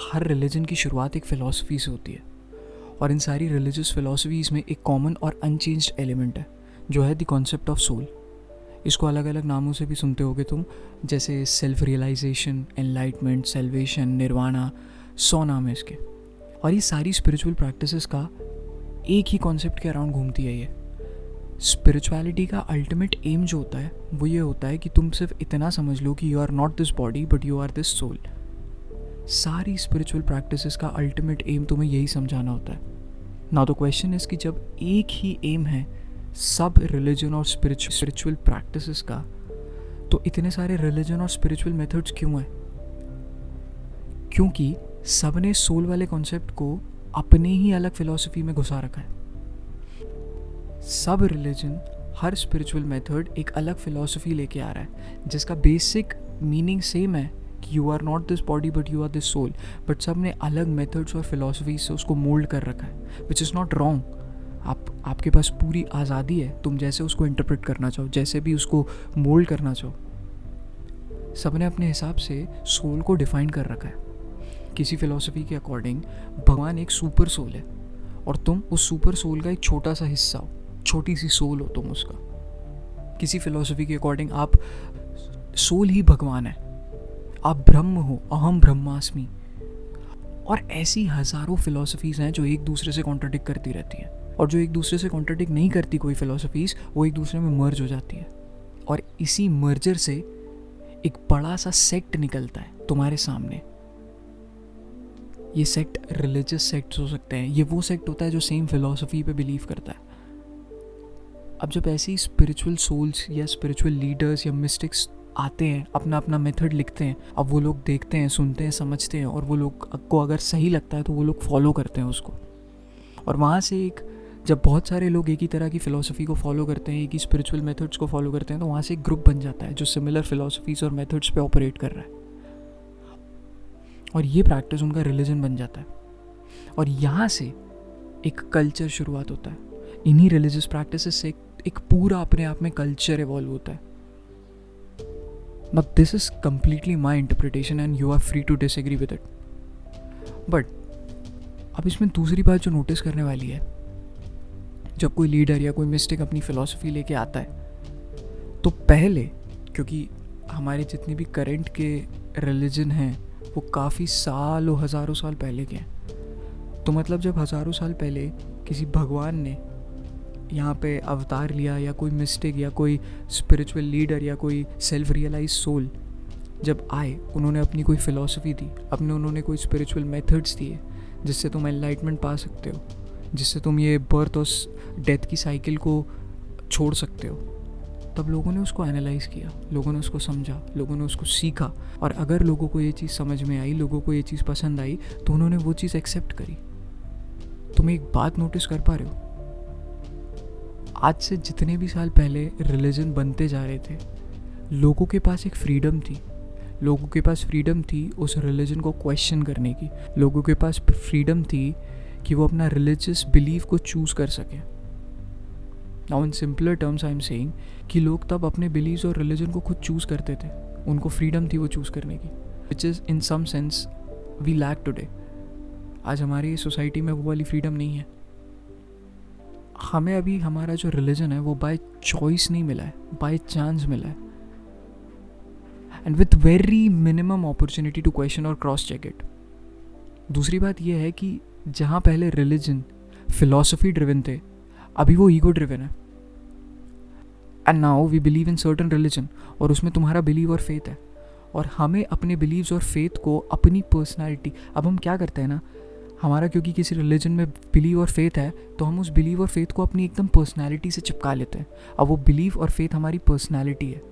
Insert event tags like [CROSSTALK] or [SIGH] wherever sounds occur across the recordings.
हर religion की शुरुआत एक फ़िलासफ़ी से होती है। और इन सारी रिलीजियस फ़िलासफ़ीज़ में एक कॉमन और अनचेंज्ड एलिमेंट है, जो है द कॉन्सेप्ट ऑफ़ सोल इसको अलग अलग नामों से भी सुनते होगे तुम, जैसे self realisation enlightenment salvation nirvana सौ नाम है इसके। और ये सारी स्पिरिचुअल प्रैक्टिसेस का एक ही कॉन्सेप्ट के अराउंड घूमती है ये। स्पिरिचुअलिटी का अल्टीमेट एम जो होता है, वो ये होता है कि तुम सिर्फ़ इतना समझ लो कि you are not this body but you are this soul सारी स्पिरिचुअल प्रैक्टिसेस का अल्टीमेट एम तुम्हें यही समझाना होता है। ना तो क्वेश्चन इज़ कि जब एक ही एम है सब रिलीजन और स्पिरिचुअल प्रैक्टिसेस का तो इतने सारे रिलीजन और स्पिरिचुअल मेथड्स क्यों हैं? क्योंकि सबने सोल वाले कॉन्सेप्ट को अपने ही अलग फिलॉसफी में घुसा रखा है। सब रिलीजन हर स्पिरिचुअल मेथड एक अलग फिलॉसफी लेके आ रहा है, जिसका बेसिक मीनिंग सेम है कि you are not this body but you are this soul but सबने अलग मेथड्स और फिलोसफी से उसको मोल्ड कर रखा है विच इज़ नॉट रॉन्ग आप, आपके पास पूरी आज़ादी है, तुम जैसे उसको इंटरप्रेट करना चाहो, जैसे भी उसको मोल्ड करना चाहो। सबने अपने हिसाब से सोल को डिफाइन कर रखा है। किसी फिलोसफी के अकॉर्डिंग भगवान एक सुपर सोल है, और तुम उस सुपर सोल का एक छोटा सा हिस्सा हो, छोटी सी सोल हो तुम उसका। किसी फिलोसफी के अकॉर्डिंग आप सोल ही भगवान है। आप ब्रह्म हो अहम ब्रह्मास्मि। और ऐसी हज़ारों फिलोसफीज़ हैं जो एक दूसरे से कॉन्ट्राडिक्ट करती रहती हैं। और जो एक दूसरे से कॉन्ट्राडिक्ट नहीं करती कोई फिलोसफीज़ वो एक दूसरे में मर्ज हो जाती है। और इसी मर्जर से एक बड़ा सा सेक्ट निकलता है तुम्हारे सामने। ये सेक्ट रिलीजियस सेक्ट हो सकते हैं। ये वो सेक्ट होता है जो सेम फिलोसफी पे बिलीव करता है। अब जब ऐसी स्पिरिचुअल सोल्स या स्पिरिचुअल लीडर्स या मिस्टिक्स आते हैं अपना अपना मेथड लिखते हैं, अब वो लोग देखते हैं, सुनते हैं, समझते हैं और वो लोग को अगर सही लगता है तो वो लोग फॉलो करते हैं उसको। और वहाँ से एक, जब बहुत सारे लोग एक ही तरह की फ़िलासफ़ी को फॉलो करते हैं, एक ही स्पिरिचुअल मेथड्स को फॉलो करते हैं तो वहाँ से एक ग्रुप बन जाता है जो सिमिलर फ़िलासफ़ीज़ और मेथड्स पे ऑपरेट कर रहा है। और ये प्रैक्टिस उनका रिलीजन बन जाता है। और यहाँ से एक कल्चर शुरुआत होता है। इन्हीं रिलीजियस प्रैक्टिस से एक पूरा अपने आप में कल्चर इवॉल्व होता है। Now, this is completely my interpretation and you are free to disagree with it. But अब इसमें दूसरी बात जो नोटिस करने वाली है जब कोई लीडर या कोई मिस्टेक अपनी फ़िलासफ़ी लेके आता है तो पहले क्योंकि हमारे जितने भी करंट के रिलीजन हैं वो काफ़ी सालों हज़ारों साल पहले के हैं तो मतलब जब हज़ारों साल पहले किसी भगवान ने यहाँ पे अवतार लिया या कोई मिस्टेक या कोई स्पिरिचुअल लीडर या कोई सेल्फ रियलाइज़ सोल जब आए, उन्होंने अपनी कोई फ़िलासफ़ी दी, अपने उन्होंने कोई स्पिरिचुअल मेथड्स दिए, जिससे तुम एनलाइटमेंट पा सकते हो, जिससे तुम ये बर्थ और डेथ की साइकिल को छोड़ सकते हो। तब लोगों ने उसको एनालाइज किया, लोगों ने उसको समझा, लोगों ने उसको सीखा और अगर लोगों को ये चीज़ समझ में आई, लोगों को ये चीज़ पसंद आई तो उन्होंने वो चीज़ एक्सेप्ट करी। तुम एक बात नोटिस कर पा रहे हो आज से जितने भी साल पहले रिलीजन बनते जा रहे थे, लोगों के पास एक फ्रीडम थी। लोगों के पास फ्रीडम थी उस रिलीजन को क्वेश्चन करने की। लोगों के पास फ्रीडम थी कि वो अपना रिलीजियस बिलीव को चूज़ कर सकें। Now in simpler terms I am saying कि लोग तब अपने बिलीव और रिलीजन को खुद चूज़ करते थे। उनको फ्रीडम थी वो चूज़ करने की। Which is in some sense we lack today आज हमारी सोसाइटी में वो वाली फ्रीडम नहीं है। हमें अभी हमारा जो रिलीजन है, वो बाय चॉइस नहीं मिला है बाय चांस मिला है। And with very minimum opportunity to question और क्रॉस चेक इट दूसरी बात यह है कि जहाँ पहले रिलीजन फिलोसफी ड्रिवन थे, अभी वो ईगो ड्रिवन है। And now we believe in certain religion और उसमें तुम्हारा बिलीव और फेथ है। और हमें अपने बिलीव्स और फेथ को, अपनी पर्सनैलिटी अब हम क्या करते हैं ना हमारा क्योंकि किसी रिलीजन में बिलीव और फेथ है तो हम उस बिलीव और फेथ को अपनी एकदम पर्सनैलिटी से चिपका लेते हैं। अब वो बिलीव और फेथ हमारी पर्सनैलिटी है।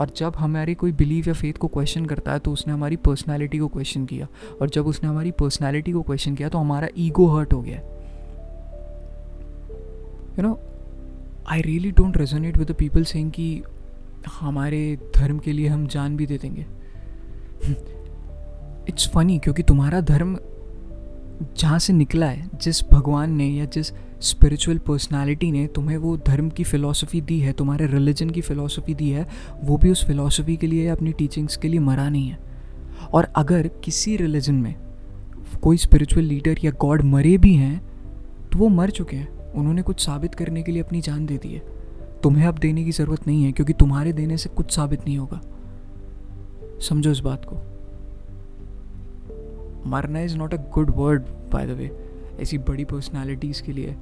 और जब हमारे कोई बिलीव या फेथ को क्वेश्चन करता है तो उसने हमारी पर्सनैलिटी को क्वेश्चन किया। और जब उसने हमारी पर्सनैलिटी को क्वेश्चन किया तो हमारा ईगो हर्ट हो गया। You know I really don't resonate with the people saying कि हमारे धर्म के लिए हम जान भी दे देंगे। [LAUGHS] इट्स फनी क्योंकि तुम्हारा धर्म जहाँ से निकला है, जिस भगवान ने या जिस स्पिरिचुअल पर्सनालिटी ने तुम्हें वो धर्म की फ़िलासफ़ी दी है, तुम्हारे रिलीजन की फ़िलासफ़ी दी है, वो भी उस फ़िलासफ़ी के लिए अपनी टीचिंग्स के लिए मरा नहीं है। और अगर किसी रिलीजन में कोई स्पिरिचुअल लीडर या गॉड मरे भी हैं तो वो मर चुके हैं। उन्होंने कुछ साबित करने के लिए अपनी जान दे दी है। तुम्हें अब देने की ज़रूरत नहीं है, क्योंकि तुम्हारे देने से कुछ साबित नहीं होगा। समझो इस बात को। मरना is not a good word by the way ऐसी बड़ी पर्सनालिटीज़ के लिए।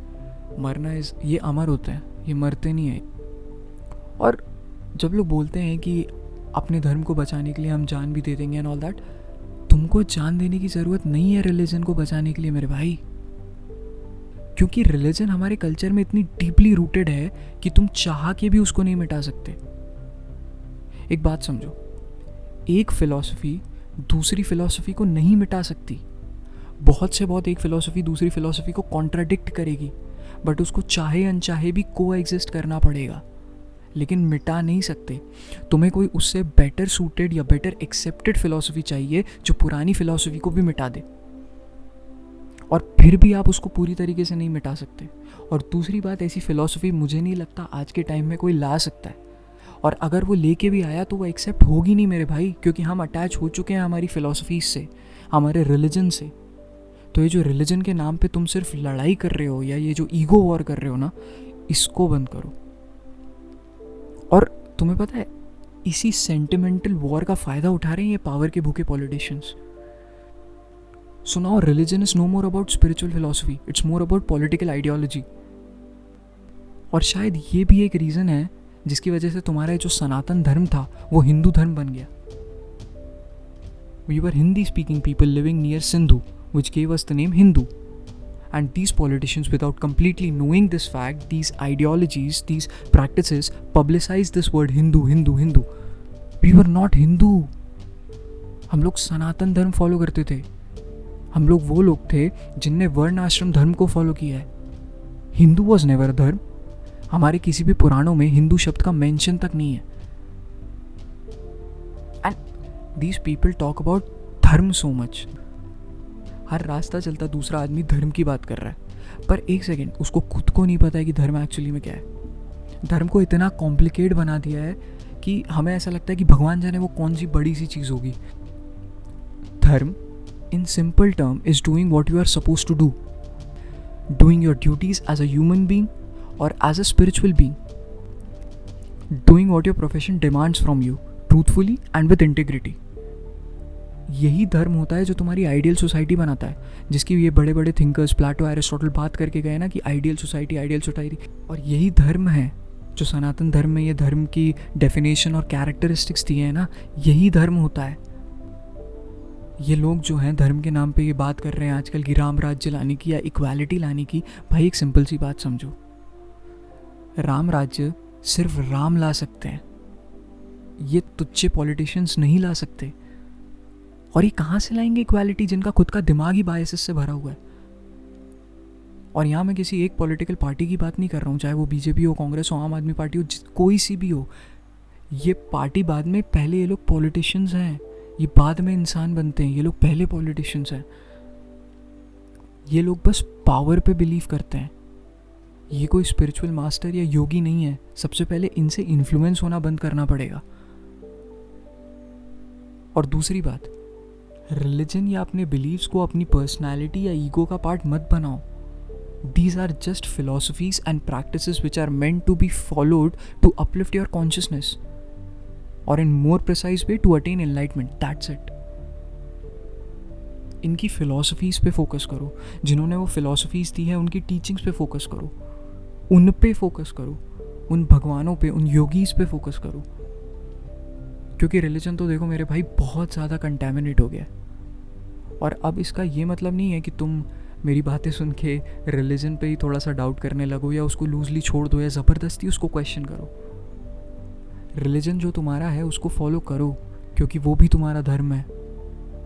मरना इज़ ये अमर होते हैं, ये मरते नहीं हैं। और जब लोग बोलते हैं कि अपने धर्म को बचाने के लिए हम जान भी दे देंगे एंड ऑल दैट तुमको जान देने की ज़रूरत नहीं है रिलीजन को बचाने के लिए मेरे भाई। क्योंकि रिलीजन हमारे कल्चर में इतनी डीपली रूटेड है कि तुम चाह के भी उसको नहीं मिटा सकते। एक बात समझो, एक फिलॉसफी दूसरी फिलॉसफी को नहीं मिटा सकती। बहुत से बहुत एक फिलॉसफी दूसरी फिलॉसफी को कॉन्ट्राडिक्ट करेगी बट उसको चाहे अनचाहे भी को एग्जिस्ट करना पड़ेगा। लेकिन मिटा नहीं सकते। तुम्हें कोई उससे बेटर सूटेड या बेटर एक्सेप्टेड फिलॉसफी चाहिए जो पुरानी फिलॉसफी को भी मिटा दे। और फिर भी आप उसको पूरी तरीके से नहीं मिटा सकते। और दूसरी बात, ऐसी फ़िलासफ़ी मुझे नहीं लगता आज के टाइम में कोई ला सकता है। और अगर वो लेके भी आया तो वो एक्सेप्ट होगी नहीं मेरे भाई क्योंकि हम अटैच हो चुके हैं हमारी फ़िलासफ़ीज से हमारे रिलीजन से। तो ये जो रिलीजन के नाम पे तुम सिर्फ़ लड़ाई कर रहे हो या ये जो ईगो वॉर कर रहे हो ना इसको बंद करो। और तुम्हें पता है इसी सेंटिमेंटल वॉर का फ़ायदा उठा रहे हैं ये पावर के भूखे politicians now religion is no more about spiritual philosophy, it's more about political ideology. और शायद ये भी एक रीज़न है जिसकी वजह से तुम्हारा जो सनातन धर्म था, वो हिंदू धर्म बन गया। We were Hindi speaking people living near Sindhu which gave us the name Hindu and these politicians without completely knowing this fact these ideologies these practice publicize this word Hindu Hindu Hindu we were not Hindu हम लोग सनातन धर्म follow करते थे। हम लोग वो लोग थे जिनने वर्ण आश्रम धर्म को फॉलो किया है। हिंदू वॉज़ नेवर धर्म। हमारे किसी भी पुराणों में हिंदू शब्द का मेंशन तक नहीं है। And these people talk about dharma so much हर रास्ता चलता दूसरा आदमी धर्म की बात कर रहा है। पर एक सेकेंड उसको खुद को नहीं पता है कि धर्म एक्चुअली में क्या है। धर्म को इतना कॉम्प्लिकेट बना दिया है कि हमें ऐसा लगता है कि भगवान जाने वो कौन सी बड़ी सी चीज़ होगी। Dharma in simple term is doing what you are suppose to do doing your duties as a human being or as a spiritual being doing what your profession demands from you truthfully and with integrity. यही धर्म होता है जो तुम्हारी ideal society बनाता है, जिसकी ये बड़े बड़े थिंकर्स प्लाटो एरिस्टोटल बात करके गए ना कि आइडियल सोसाइटी आइडियल सोसाइटी और यही धर्म है जो सनातन धर्म में ये धर्म की डेफिनेशन और कैरेक्टरिस्टिक्स दिए हैं ना, यही धर्म होता है। ये लोग जो हैं, धर्म के नाम पे ये बात कर रहे हैं आजकल की राम राज्य लाने की या इक्वालिटी लाने की, भाई एक सिंपल सी बात समझो। राम राज्य सिर्फ़ राम ला सकते हैं। ये तुच्छे पॉलिटिशियंस नहीं ला सकते। और ये कहाँ से लाएँगे इक्वालिटी जिनका खुद का दिमाग ही बायसिस से भरा हुआ है? और यहाँ मैं किसी एक पॉलिटिकल पार्टी की बात नहीं कर रहा हूँ, चाहे वो बीजेपी हो कांग्रेस हो, आम आदमी पार्टी हो कोई सी भी हो। ये पार्टी बाद में पहले ये लोग पॉलिटिशियंस हैं। ये बाद में इंसान बनते हैं। ये लोग पहले पॉलिटिशियंस हैं। ये लोग बस पावर पे बिलीव करते हैं। ये कोई स्पिरिचुअल मास्टर या योगी नहीं है। सबसे पहले इनसे इन्फ्लुएंस होना बंद करना पड़ेगा। और दूसरी बात रिलीजन या अपने बिलीव्स को अपनी पर्सनालिटी या ईगो का पार्ट मत बनाओ। These are just philosophies and practice which are meant to be followed to uplift your consciousness और in more precise way to attain enlightenment that's it इनकी फ़िलासफ़ीज़ पे फोकस करो। जिन्होंने वो फिलोसफीज़ दी है, उनकी टीचिंग्स पे फोकस करो। उन पे फोकस करो। उन भगवानों पे, उन योगीज पे फोकस करो। क्योंकि रिलीजन तो देखो मेरे भाई बहुत ज़्यादा कंटेमिनेट हो गया और अब इसका ये मतलब नहीं है कि तुम मेरी बातें सुन के रिलीजन पे ही थोड़ा सा डाउट करने लगो या उसको लूजली छोड़ दो या ज़बरदस्ती उसको क्वेश्चन करो। रिलीजन जो तुम्हारा है, उसको फॉलो करो, क्योंकि वो भी तुम्हारा धर्म है।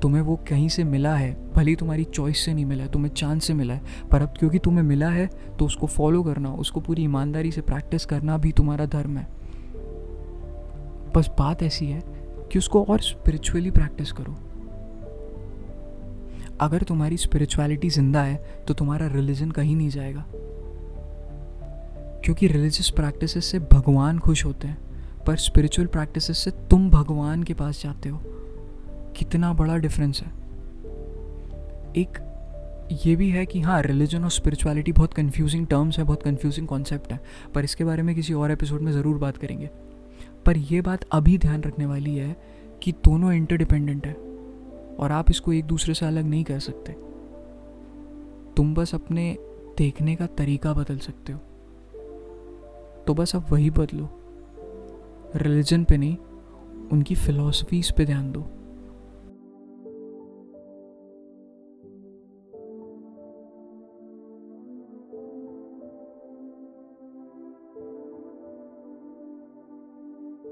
तुम्हें वो कहीं से मिला है। भले ही तुम्हारी चॉइस से नहीं मिला है, तुम्हें चांस से मिला है, पर अब क्योंकि तुम्हें मिला है तो उसको फॉलो करना, उसको पूरी ईमानदारी से प्रैक्टिस करना भी तुम्हारा धर्म है। बस बात ऐसी है कि उसको और स्पिरिचुअली प्रैक्टिस करो। अगर तुम्हारी स्पिरिचुअलिटी ज़िंदा है तो तुम्हारा रिलीजन कहीं नहीं जाएगा। क्योंकि रिलीजियस प्रैक्टिस से भगवान खुश होते हैं, पर स्पिरिचुअल प्रैक्टिस से तुम भगवान के पास जाते हो। कितना बड़ा डिफरेंस है। एक ये भी है कि हाँ रिलीजन और स्पिरिचुअलिटी बहुत कंफ्यूजिंग टर्म्स है, बहुत कंफ्यूजिंग कॉन्सेप्ट है, पर इसके बारे में किसी और एपिसोड में ज़रूर बात करेंगे। पर यह बात अभी ध्यान रखने वाली है कि दोनों इंटरडिपेंडेंट है, और आप इसको एक दूसरे से अलग नहीं कर सकते। तुम बस अपने देखने का तरीका बदल सकते हो। तो बस अब वही बदलो। रिलीजन पे नहीं, उनकी फ़िलासफ़ीज़ पे ध्यान दो।